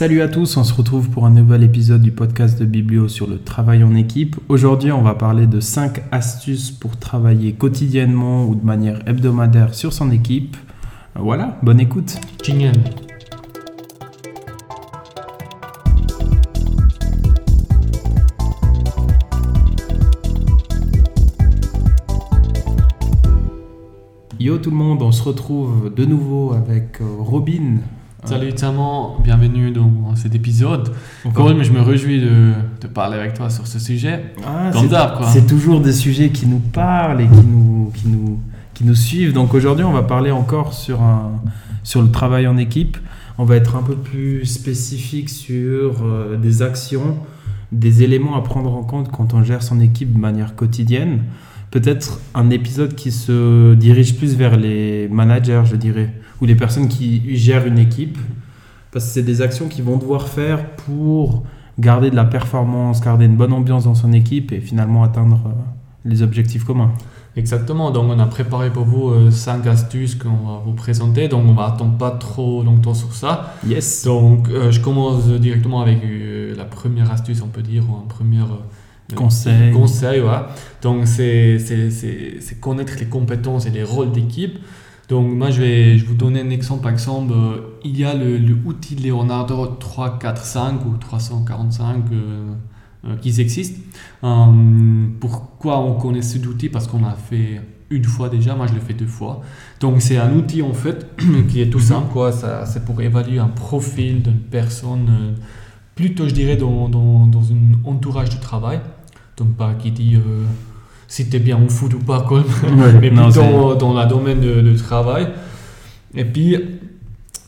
Salut à tous, on se retrouve pour un nouvel épisode du podcast de Biblio sur le travail en équipe. Aujourd'hui, on va parler de 5 astuces pour travailler quotidiennement ou de manière hebdomadaire sur son équipe. Voilà, bonne écoute. Jingle. Yo tout le monde, on se retrouve de nouveau avec euh, Robin. Salut Tamo, bienvenue dans cet épisode. Encore- Corinne, je me réjouis de, de parler avec toi sur ce sujet. Ah, Comme d'hab. C'est toujours des sujets qui nous parlent et qui nous, qui nous, qui nous suivent. Donc aujourd'hui, on va parler encore sur, un, sur le travail en équipe. On va être un peu plus spécifique sur euh, des actions, des éléments à prendre en compte quand on gère son équipe de manière quotidienne. Peut-être un épisode qui se dirige plus vers les managers, je dirais, ou les personnes qui gèrent une équipe. Parce que c'est des actions qu'ils vont devoir faire pour garder de la performance, garder une bonne ambiance dans son équipe et finalement atteindre euh, les objectifs communs. Exactement, donc on a préparé pour vous 5 astuces qu'on va vous présenter, donc on va attendre pas trop longtemps sur ça. Yes. Donc euh, je commence directement avec euh, la première astuce, on peut dire, ou un premier euh, Conseil. conseil ouais. Donc c'est connaître les compétences et les rôles d'équipe. Donc moi je vais je vous donner un exemple. Par exemple, euh, il y a le, le outil Leonardo 345 ou 345 euh, euh, qui existent. Euh, pourquoi on connaît cet outil? Parce qu'on l'a fait une fois déjà, moi je l'ai fait deux fois. Donc c'est un outil en fait qui est tout simple, quoi. Ça, c'est pour évaluer un profil d'une personne, euh, plutôt je dirais dans, dans, dans un entourage de travail. Donc pas qui dit euh, si t'es bien au foot ou pas, quoi. mais non, plutôt dans le domaine de, de travail. Et puis,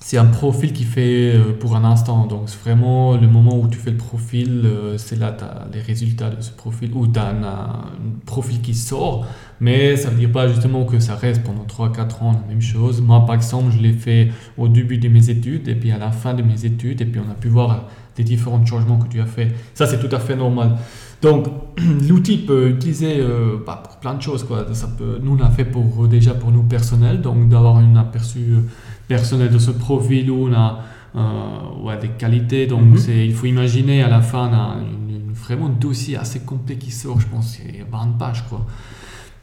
c'est un profil qui fait euh, pour un instant. Donc, c'est vraiment le moment où tu fais le profil, euh, c'est là tu as les résultats de ce profil, ou tu as un, un profil qui sort. Mais ça ne veut dire pas justement que ça reste pendant 3-4 ans la même chose. Moi, par exemple, je l'ai fait au début de mes études, et puis à la fin de mes études, et puis on a pu voir des différents changements que tu as fait. Ça, c'est tout à fait normal. Donc, l'outil peut utiliser euh, bah, pour plein de choses. Quoi. Ça peut, nous, on l'a fait pour, euh, déjà pour nous personnels, donc d'avoir un aperçu euh, personnel de ce profil où on a euh, ouais, des qualités. Donc, Mhm. c'est, il faut imaginer à la fin, on a une, une- vraiment un dossier assez complet qui sort, je pense, c'est 20 pages. Quoi.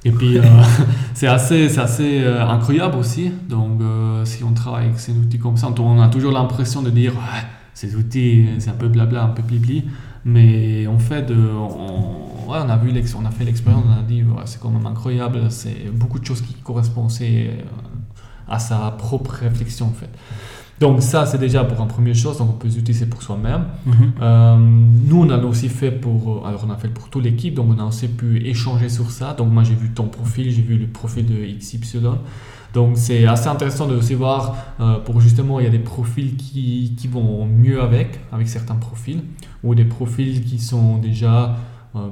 Et puis, euh, c'est assez, c'est assez euh, incroyable aussi. Donc, euh, si on travaille avec ces outils comme ça, on a toujours l'impression de dire ouais, ces outils, c'est un peu blabla, un peu blibli. Mais en fait, euh, on, on, a vu on a fait l'expérience, on a dit c'est quand même incroyable, c'est beaucoup de choses qui correspondent euh, à sa propre réflexion en fait. Donc ça, c'est déjà pour une première chose, donc on peut l'utiliser pour soi-même. Mhm. Euh, nous, on a aussi fait pour, alors on a fait pour toute l'équipe, donc on a aussi pu échanger sur ça. Donc moi, j'ai vu ton profil, j'ai vu le profil de XY. Donc c'est assez intéressant de aussi voir, euh, pour justement, il y a des profils qui, qui vont mieux avec, avec certains profils, ou des profils qui sont déjà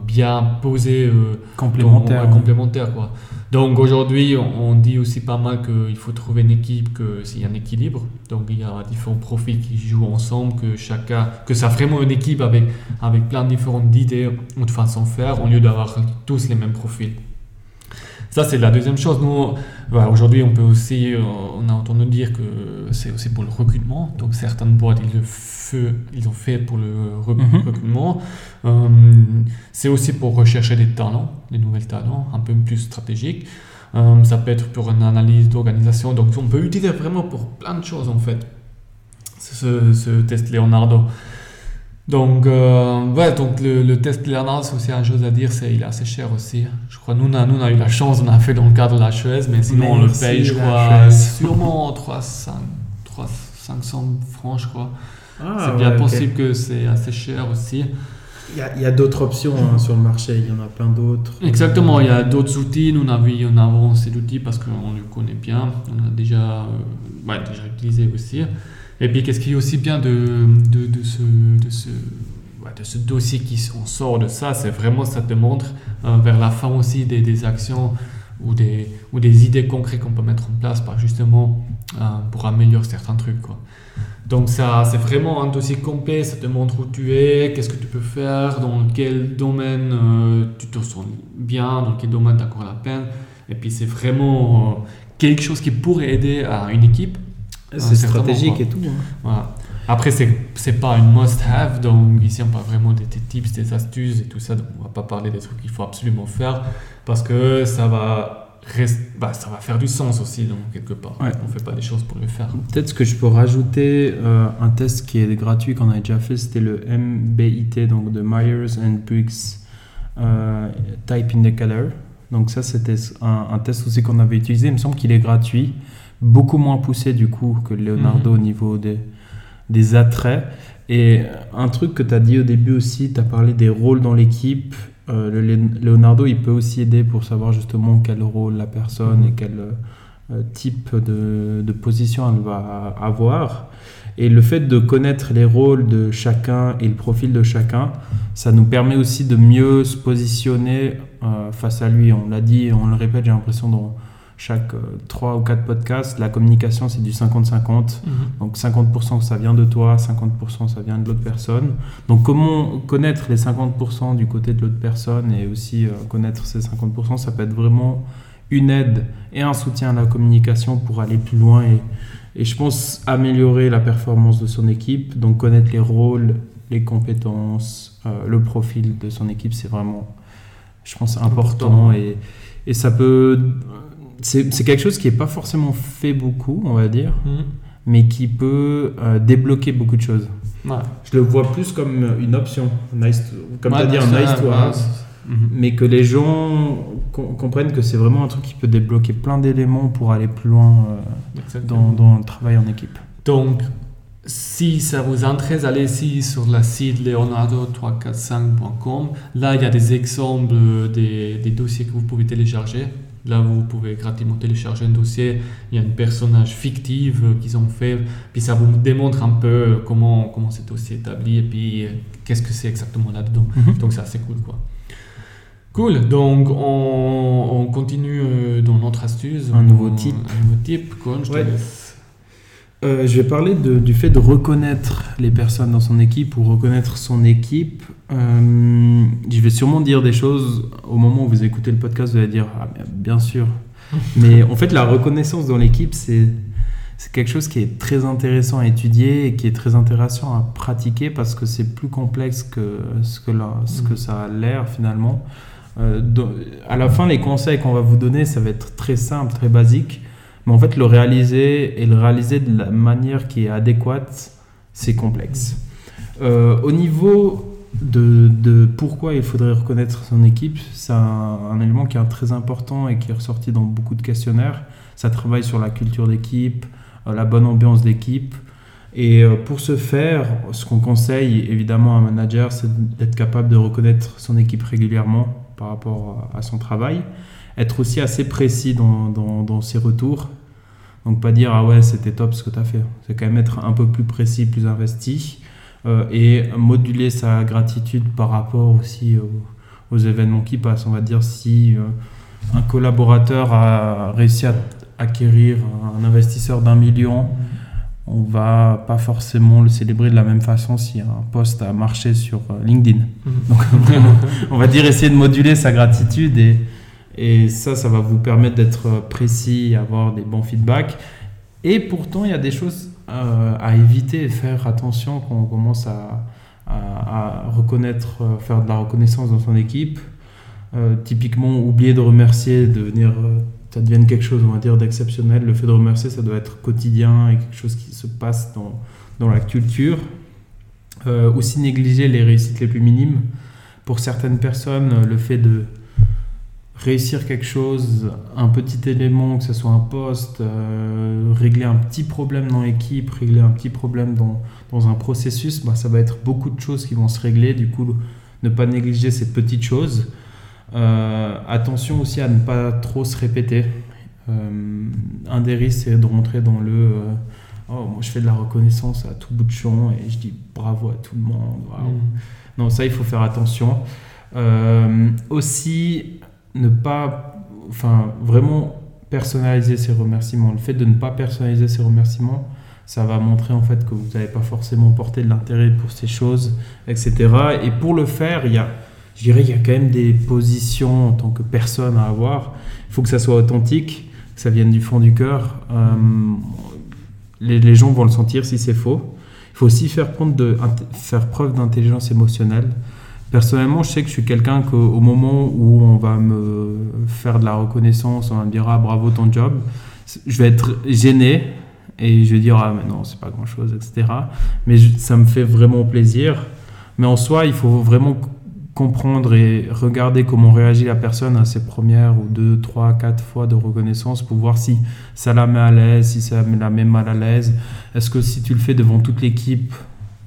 bien posés euh, Complémentaire. ouais, complémentaire, quoi. Donc aujourd'hui, on, on dit aussi pas mal qu'il faut trouver une équipe, que a un équilibre. Donc il y a différents profils qui jouent ensemble, que chacun, que ça vraiment une équipe avec, avec plein de différentes idées ou de façons de faire, au lieu d'avoir tous les mêmes profils. Ça, c'est la deuxième chose. Nous, aujourd'hui, on peut aussi, euh, on a entendu dire que c'est aussi pour le recrutement. Donc, certaines boîtes, ils le fait, ils ont fait pour le Mhm. recrutement. Euh, c'est aussi pour rechercher des talents, des nouvelles talents, un peu plus stratégiques. Euh, ça peut être pour une analyse d'organisation. Donc, on peut utiliser vraiment pour plein de choses, en fait, ce, ce test Leonardo. Donc, euh, ouais, donc le, le test Leonardo, c'est aussi une chose à dire, c'est il est assez cher aussi. Je crois, nous, on a, nous, on a eu la chance, on a fait dans le cadre de la HES, mais sinon, on le paye, je crois, HES. sûrement 300, 300, 500 francs, je crois. Ah, c'est bien ouais, possible que c'est assez cher aussi. Il y a, il y a d'autres options hein, sur le marché, il y en a plein d'autres. Exactement, il y a d'autres outils. Nous, on a vu en avant cet outil parce qu'on le connaît bien. On a déjà, euh, ouais, déjà utilisé aussi. Et puis, qu'est-ce qui est aussi bien de, de, ce, de, ce, de ce dossier qui on sort de ça, c'est vraiment, ça te montre euh, vers la fin aussi des, actions ou des, ou des idées concrètes qu'on peut mettre en place par justement euh, pour améliorer certains trucs. Donc ça, c'est vraiment un dossier complet, ça te montre où tu es, qu'est-ce que tu peux faire, dans quel domaine euh, tu te sens bien, dans quel domaine tu as encore la peine. Et puis c'est vraiment quelque chose qui pourrait aider à une équipe. C'est certainement, stratégique quoi. et tout. hein. Voilà. Après, c'est c'est pas une must-have, donc ici on parle vraiment des, des tips, des astuces et tout ça, donc on va pas parler des trucs qu'il faut absolument faire parce que ça va, rest- bah, ça va faire du sens aussi, donc quelque part. Ouais. On fait pas des choses pour le faire. Peut-être que je peux rajouter euh, un test qui est gratuit qu'on a déjà fait, c'était le MBIT, donc de Myers and Briggs euh, Type Indicator. Donc ça, c'était un, un test aussi qu'on avait utilisé. Il me semble qu'il est gratuit, beaucoup moins poussé du coup que le Leonardo au niveau des, des attraits. Et un truc que tu as dit au début aussi, tu as parlé des rôles dans l'équipe. Euh, le Leonardo, il peut aussi aider pour savoir justement quel rôle la personne Mhm. et quel euh, type de, de position elle va avoir. Et le fait de connaître les rôles de chacun et le profil de chacun, ça nous permet aussi de mieux se positionner euh, face à lui. On l'a dit, on le répète, j'ai l'impression dans chaque 3 ou 4 podcasts, la communication c'est du 50-50. Donc 50% ça vient de toi, 50% ça vient de l'autre personne. Donc comment connaître les 50% du côté de l'autre personne et aussi euh, connaître ces 50%, ça peut être vraiment une aide et un soutien à la communication pour aller plus loin et, et je pense améliorer la performance de son équipe. Donc connaître les rôles, les compétences, euh, le profil de son équipe, c'est vraiment, je pense, important, Important. et, et ça peut... C'est quelque chose qui n'est pas forcément fait beaucoup, on va dire Mhm. mais qui peut euh, débloquer beaucoup de choses. Ouais. Je le vois plus comme une option, nice to- comme Ouais, tu as dit, un nice to have, Mhm. mais que les gens com- comprennent que c'est vraiment un truc qui peut débloquer plein d'éléments pour aller plus loin euh, dans le travail en équipe. Donc, si ça vous intéresse, allez-y sur la site leonardo345.com. Là, il y a des exemples des, des dossiers que vous pouvez télécharger. Là, vous pouvez gratuitement télécharger un dossier. Il y a une personnage fictive euh, qu'ils ont fait. Puis ça vous démontre un peu comment, comment ce dossier est établi et puis euh, qu'est-ce que c'est exactement là-dedans. Donc c'est assez cool quoi. Cool, donc on, on continue euh, dans notre astuce. Un nouveau On- type. Un nouveau type, quoi. Je Ouais. Euh, vais parler de- du fait de reconnaître les personnes dans son équipe ou reconnaître son équipe. Euh, je vais sûrement dire des choses au moment où vous écoutez le podcast, vous allez dire ah, bien sûr. Mais en fait, la reconnaissance dans l'équipe, c'est c'est quelque chose qui est très intéressant à étudier et qui est très intéressant à pratiquer parce que c'est plus complexe que ce que, la- ce que Mhm. ça a l'air finalement. Euh, dans- à la fin, les conseils qu'on va vous donner, ça va être très simple, très basique. Mais en fait, le réaliser et le réaliser de la manière qui est adéquate, c'est complexe. Euh, au niveau de, pourquoi il faudrait reconnaître son équipe, c'est un, élément qui est très important et qui est ressorti dans beaucoup de questionnaires. Ça travaille sur la culture d'équipe, euh, la bonne ambiance d'équipe. Et euh, pour ce faire, ce qu'on conseille évidemment à un manager, c'est d'être capable de reconnaître son équipe régulièrement par rapport à son travail. Être aussi assez précis dans, dans, dans ses retours. Donc pas dire ah ouais c'était top ce que tu as fait. C'est quand même être un peu plus précis, plus investi. Euh, et moduler sa gratitude par rapport aussi aux, aux événements qui passent. On va dire si euh, un collaborateur a réussi à acquérir un investisseur d'un million, on va pas forcément le célébrer de la même façon si un poste a marché sur euh, LinkedIn. Mhm. Donc on va dire essayer de moduler sa gratitude et, et ça, ça va vous permettre d'être précis, avoir des bons feedbacks. Et pourtant, il y a des choses euh, à éviter et faire attention quand on commence à, reconnaître, euh, faire de la reconnaissance dans son équipe. Euh, typiquement, oublier de remercier, devenir, euh, ça devienne quelque chose, on va d'exceptionnel. Le fait de remercier, ça doit être quotidien et quelque chose qui se passe dans, dans la culture. Aussi négliger les réussites les plus minimes. Pour certaines personnes, le fait de réussir quelque chose, un petit élément, que ce soit un poste, euh, régler un petit problème dans l'équipe, régler un petit problème dans, dans un processus, bah, ça va être beaucoup de choses qui vont se régler. Du coup, ne pas négliger ces petites choses. Euh, attention aussi à ne pas trop se répéter. Euh, un des risques, c'est de rentrer dans le Oh, moi je fais de la reconnaissance à tout bout de champ et je dis bravo à tout le monde. Mhm. Non, ça, il faut faire attention. Euh, aussi, ne pas, enfin, vraiment personnaliser ses remerciements. Le fait de ne pas personnaliser ses remerciements, ça va montrer en fait que vous n'avez pas forcément porté de l'intérêt pour ces choses, etc. Et pour le faire, il y a, je dirais, il y a quand même des positions en tant que personne à avoir. Il faut que ça soit authentique, que ça vienne du fond du cœur. Euh, les, gens vont le sentir si c'est faux. Il faut aussi faire preuve d'intelligence émotionnelle. Personnellement, je sais que je suis quelqu'un qu'au moment où on va me faire de la reconnaissance, on va me dire ah bravo ton job, je vais être gêné et je vais dire ah mais non c'est pas grand chose etc. Mais ça me fait vraiment plaisir. Mais en soi, il faut vraiment comprendre et regarder comment réagit la personne à ses premières ou deux, trois, quatre fois de reconnaissance pour voir si ça la met à l'aise, si ça la met mal à l'aise. Est-ce que si tu le fais devant toute l'équipe,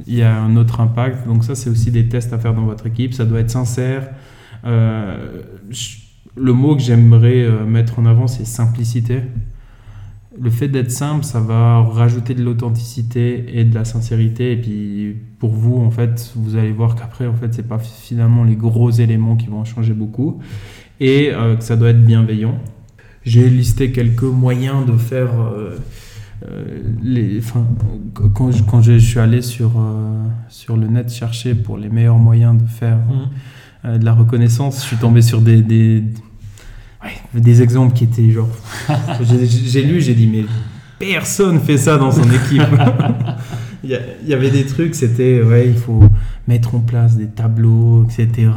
il y a un autre impact Donc ça, c'est aussi des tests à faire dans votre équipe. Ça doit être sincère. Euh, le mot que j'aimerais euh, mettre en avant, c'est simplicité le fait d'être simple, ça va rajouter de l'authenticité et de la sincérité. Et puis pour vous, en fait, vous allez voir qu'après, en fait, c'est pas finalement les gros éléments qui vont changer beaucoup et euh, que ça doit être bienveillant. J'ai listé quelques moyens de faire. Les, enfin, quand, je, quand je, suis allé sur, sur le net chercher pour les meilleurs moyens de faire mmh. de la reconnaissance, je suis tombé sur des, des Ouais, des exemples qui étaient genre. j'ai lu, j'ai dit, mais personne fait ça dans son équipe. il, y avait des trucs, c'était, ouais, il faut mettre en place des tableaux, etc.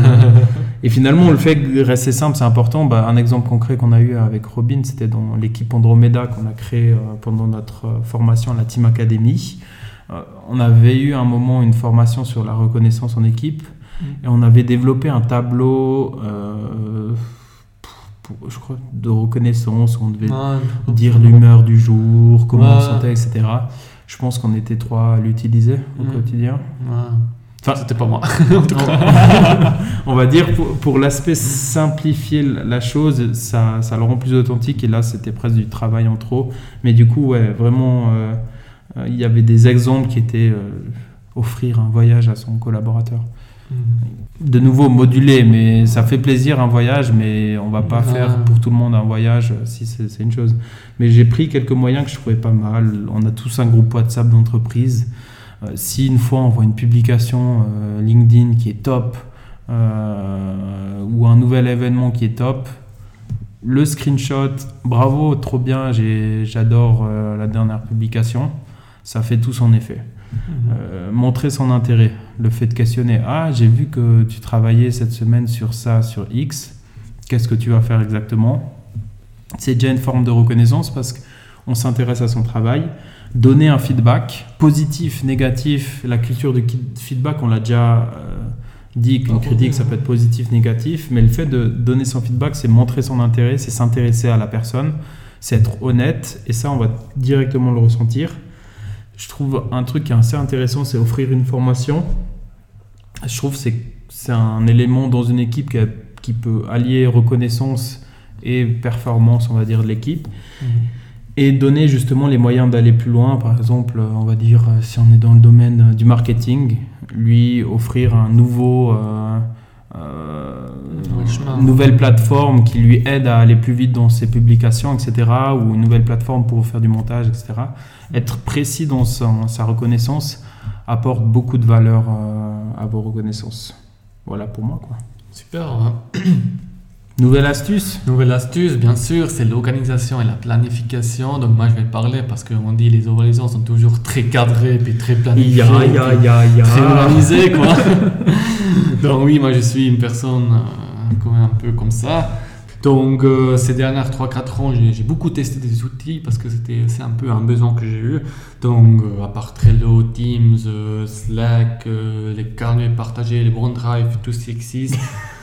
Et finalement, le fait de rester simple, c'est important. Bah, un exemple concret qu'on a eu avec Robin, c'était dans l'équipe Andromeda qu'on a créé euh, pendant notre euh, formation à la Team Academy. Euh, on avait eu un moment une formation sur la reconnaissance en équipe mm. et on avait développé un tableau je crois, de reconnaissance, on devait dire l'humeur du jour, comment on sentait, etc. Je pense qu'on était trois à l'utiliser au mm. quotidien. Enfin, c'était pas moi. on va dire pour, pour l'aspect simplifier la chose, ça, ça le rend plus authentique. Et là, c'était presque du travail en trop. Mais du coup, ouais, vraiment, euh, euh, il y avait des exemples qui étaient euh, offrir un voyage à son collaborateur de nouveau modulé, mais ça fait plaisir un voyage, mais on va pas faire pour tout le monde un voyage si c'est une chose. Mais j'ai pris quelques moyens que je trouvais pas mal. On a tous un groupe WhatsApp d'entreprise. Euh, si une fois on voit une publication euh, LinkedIn qui est top euh, ou un nouvel événement qui est top, le screenshot, bravo, trop bien, j'adore la dernière publication, ça fait tout son effet. Euh, montrer son intérêt, le fait de questionner. Ah, j'ai vu que tu travaillais cette semaine sur ça, sur X. Qu'est-ce que tu vas faire exactement? C'est déjà une forme de reconnaissance parce qu'on s'intéresse à son travail. Donner un feedback, positif, négatif. La culture du feedback, on l'a déjà euh, dit qu'une critique, ça peut être positif, négatif. Mais le fait de donner son feedback, c'est montrer son intérêt, c'est s'intéresser à la personne, c'est être honnête. Et ça, on va directement le ressentir je trouve un truc qui est assez intéressant, c'est offrir une formation. Je trouve que c'est un élément dans une équipe qui, peut allier reconnaissance et performance, on va dire, de l'équipe. Mhm. Et donner justement les moyens d'aller plus loin. Par exemple, on va dire, si on est dans le domaine du marketing, lui offrir un nouveau... Euh, euh, une nouvelle plateforme qui lui aide à aller plus vite dans ses publications, etc. Ou une nouvelle plateforme pour faire du montage, etc. Être précis dans sa, reconnaissance apporte beaucoup de valeur euh, à vos reconnaissances. Voilà pour moi. Quoi. Super. Hein. Nouvelle astuce Nouvelle astuce, bien sûr, c'est l'organisation et la planification. Donc moi, je vais parler parce qu'on dit les organisations sont toujours très cadrées puis très planifiées. Très organisées, quoi. Donc oui, moi, je suis une personne euh, un peu comme ça. Donc euh, ces dernières 3-4 ans, j'ai beaucoup testé des outils parce que c'était c'est un peu un besoin que j'ai eu. Donc euh, à part Trello, Teams, Slack, les carnets partagés, les OneDrive, tout ce qui existe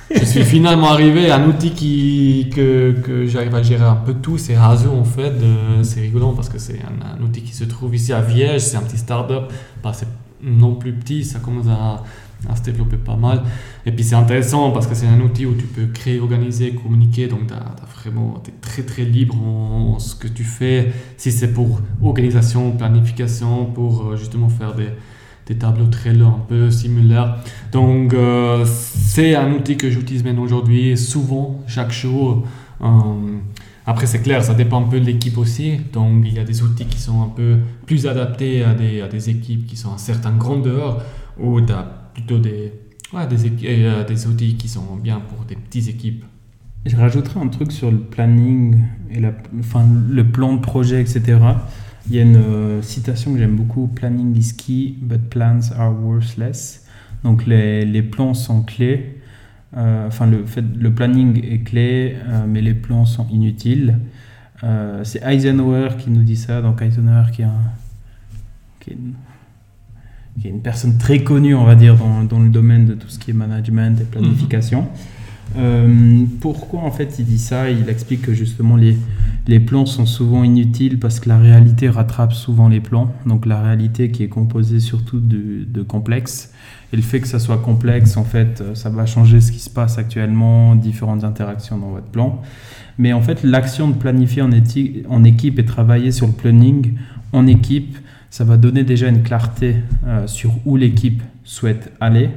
je suis finalement arrivé à un outil qui, que, que j'arrive à gérer un peu tout. C'est Razo en fait. c'est rigolo parce que c'est un, outil qui se trouve ici à Viège. C'est un petit start-up. Bah, c'est non plus petit. Ça commence à, à, se développer pas mal. Et puis c'est intéressant parce que c'est un outil où tu peux créer, organiser, communiquer. Donc tu vraiment, es très très libre en, ce que tu fais. Si c'est pour organisation, planification, pour euh, justement faire des des tableaux Trello un peu similaires. Donc, euh, c'est un outil que j'utilise maintenant aujourd'hui, souvent, chaque jour. Euh, après, c'est clair, ça dépend un peu de l'équipe aussi. Donc, il y a des outils qui sont un peu plus adaptés à des, à des équipes qui sont à certaines grandeurs, ou tu as plutôt des, ouais, des, euh, des outils qui sont bien pour des petites équipes. Je rajouterai un truc sur le planning et la, enfin, le plan de projet, etc. Il y a une euh, citation que j'aime beaucoup Planning is key, but plans are worthless. Donc les, les plans sont clés. Euh, enfin, le, fait, le planning est clé, mais les plans sont inutiles. C'est Eisenhower qui nous dit ça. Donc Eisenhower qui est, un, qui est une personne très connue, on va dire, dans, dans, le domaine de tout ce qui est management et planification. Euh, pourquoi en fait il dit ça? Il explique que justement les, les plans sont souvent inutiles parce que la réalité rattrape souvent les plans. Donc la réalité qui est composée surtout de, de complexes. Et le fait que ça soit complexe, en fait, ça va changer ce qui se passe actuellement, différentes interactions dans votre plan. Mais en fait, l'action de planifier en, en, équipe et travailler sur le planning en équipe, ça va donner déjà une clarté euh, sur où l'équipe souhaite aller.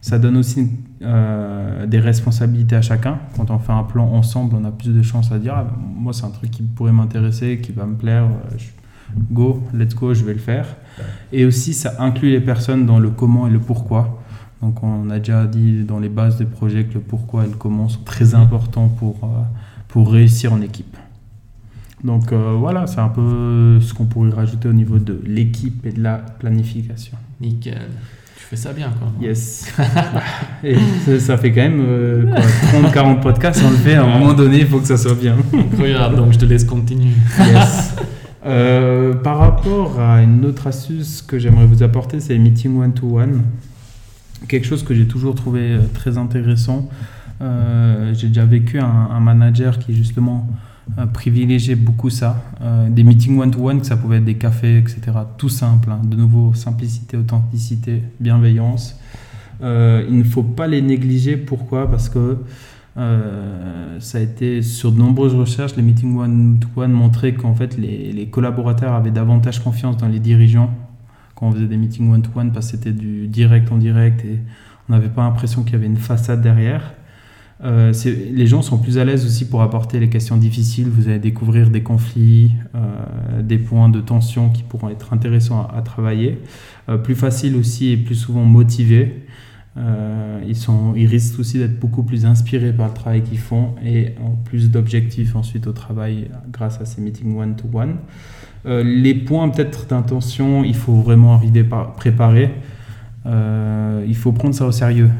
Ça donne aussi euh, des responsabilités à chacun. Quand on fait un plan ensemble, on a plus de chances à dire ah, moi, c'est un truc qui pourrait m'intéresser, qui va me plaire. Euh, je go, let's go, je vais le faire. Et aussi, ça inclut les personnes dans le comment et le pourquoi. Donc, on a déjà dit dans les bases des projets que le pourquoi et le comment sont très importants pour, pour réussir en équipe. Donc, euh, voilà, c'est un peu ce qu'on pourrait rajouter au niveau de l'équipe et de la planification. Nickel. Tu fais ça bien, quoi. Yes. et ça, fait quand même euh, 30-40 podcasts, on le fait. À un moment donné, il faut que ça soit bien. Incroyable, donc je te laisse continuer. Yes. Euh, par rapport à une autre astuce que j'aimerais vous apporter, c'est les meetings one-to-one. Quelque chose que j'ai toujours trouvé euh, très intéressant. J'ai déjà vécu un, un, manager qui justement euh, privilégiait beaucoup ça. Euh, des meetings one-to-one, que ça pouvait être des cafés, etc. Tout simple. Hein. De nouveau, simplicité, authenticité, bienveillance. Euh, il ne faut pas les négliger. Pourquoi? Parce que ça a été sur de nombreuses recherches, les meetings one-to-one montraient qu'en fait les, collaborateurs avaient davantage confiance dans les dirigeants quand on faisait des meetings one-to-one parce que c'était du direct en direct et on n'avait pas l'impression qu'il y avait une façade derrière. Euh, les gens sont plus à l'aise aussi pour apporter les questions difficiles. Vous allez découvrir des conflits, euh, des points de tension qui pourront être intéressants à, travailler. Euh, plus facile aussi et plus souvent motivé. Euh, ils, sont, ils risquent aussi d'être beaucoup plus inspirés par le travail qu'ils font et ont plus d'objectifs ensuite au travail grâce à ces meetings one-to-one. Les points peut-être d'intention, il faut vraiment arriver par préparer. Euh, il faut prendre ça au sérieux.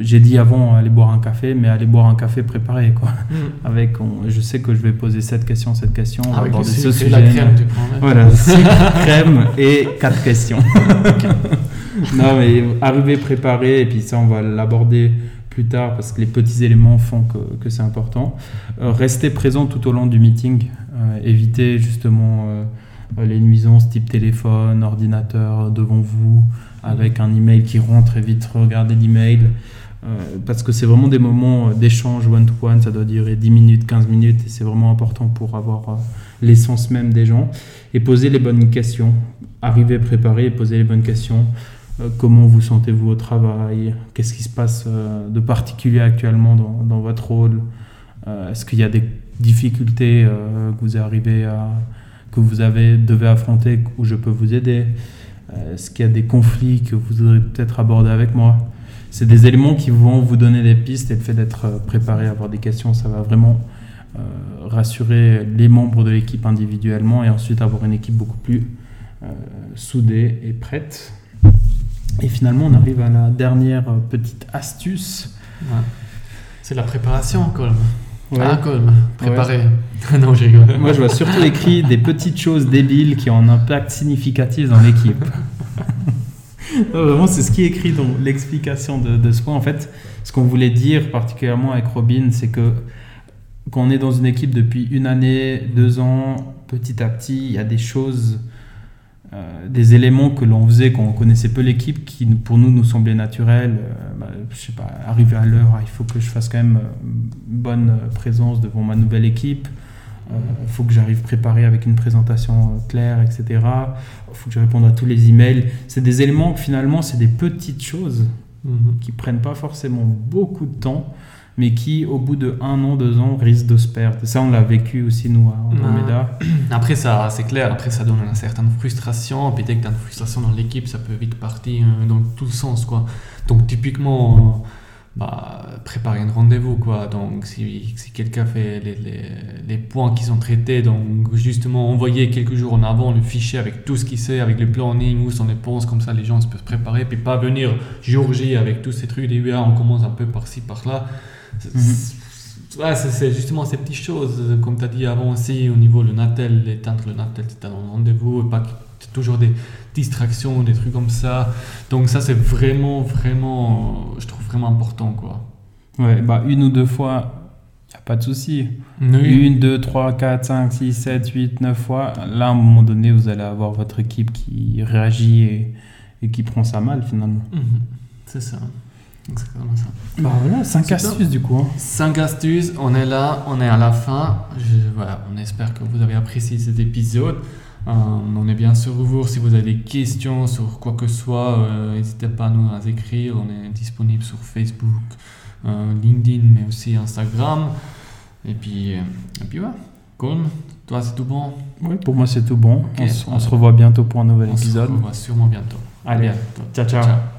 J'ai dit avant aller boire un café, mais aller boire un café préparé. Quoi. Mm. Avec, on, je sais que je vais poser cette question, cette question. Ah, avec ce sucre la crème, tu prends Voilà, sucre, crème et quatre questions. non, mais arriver préparé, et puis ça, on va l'aborder plus tard parce que les petits éléments font que, que c'est important. Euh, rester présent tout au long du meeting, euh, éviter justement euh, les nuisances type téléphone, ordinateur devant vous, avec un email qui rentre et vite regarder l'email. Euh, parce que c'est vraiment des moments d'échange one-to-one, ça doit durer 10 minutes, 15 minutes, et c'est vraiment important pour avoir l'essence même des gens. Et poser les bonnes questions, arriver préparé et poser les bonnes questions. Euh, comment vous sentez-vous au travail? Qu'est-ce qui se passe euh, de particulier actuellement dans, dans votre rôle? Euh, Est-ce qu'il y a des difficultés que vous arrivez à, que vous avez, devez affronter où je peux vous aider? Est-ce qu'il y a des conflits que vous voudrez peut-être aborder avec moi? C'est des éléments qui vont vous donner des pistes et le fait d'être préparé à avoir des questions, ça va vraiment euh, rassurer les membres de l'équipe individuellement et ensuite avoir une équipe beaucoup plus euh, soudée et prête. Et finalement, on arrive à la dernière petite astuce. C'est la préparation, Colm. Ouais. Ah, préparer. Ouais. non, je rigole. Moi, je vois surtout écrit des petites choses débiles qui ont un impact significatif dans l'équipe. Vraiment, c'est ce qui est écrit dans l'explication de, de, ce point. En fait, ce qu'on voulait dire particulièrement avec Robin, c'est que quand on est dans une équipe depuis une année, deux ans, petit à petit, il y a des choses euh, des éléments que l'on faisait quand on connaissait peu l'équipe qui pour nous nous semblaient naturels euh, bah, je sais pas arriver à l'heure ah, il faut que je fasse quand même une bonne présence devant ma nouvelle équipe. Il euh, faut que j'arrive préparé avec une présentation claire etc il faut que je réponde à tous les emails. C'est des éléments que finalement c'est des petites choses mm -hmm. qui prennent pas forcément beaucoup de temps mais qui, au bout de un an, deux ans, risque de se perdre. Ça, on l'a vécu aussi, nous, à Andromeda. Après, ça, c'est clair, après, ça donne une certaine frustration. Peut-être que tu as une frustration dans l'équipe, ça peut vite partir dans tout le sens, quoi. Donc, typiquement, bah, préparer un rendez-vous quoi donc si, quelqu'un fait les, les, points qui sont traités donc justement envoyer quelques jours en avant le fichier avec tout ce qu'il sait avec le planning où sont les pauses comme ça les gens peuvent se préparer puis pas venir jour J avec tous ces trucs et on commence un peu par-ci par-là ouais, c'est justement ces petites choses comme tu as dit avant aussi au niveau le Natel éteindre le Natel c'est un rendez-vous pas toujours des distractions, des trucs comme ça. Donc ça, c'est vraiment, vraiment, je trouve vraiment important, quoi. Ouais, bah une ou deux fois, il a pas de souci. Une, deux, trois, quatre, cinq, six, sept, huit, neuf fois. Là, à un moment donné, vous allez avoir votre équipe qui réagit et, et qui prend ça mal, finalement. Mhm. C'est ça. Ça. Bah voilà, 5 astuces du coup. 5 hein. astuces, on est là, on est à la fin. voilà, on espère que vous avez apprécié cet épisode. Euh, on est bien sûr ouvert. Si vous avez des questions sur quoi que ce soit, euh, n'hésitez pas à nous écrire. On est disponible sur Facebook, euh, LinkedIn, mais aussi Instagram. Et puis, et puis ouais. Cool. Toi, c'est tout bon? Oui, pour moi, c'est tout bon. on, se revoit bientôt pour un nouvel épisode. On se revoit sûrement bientôt. Allez, ciao. ciao. ciao.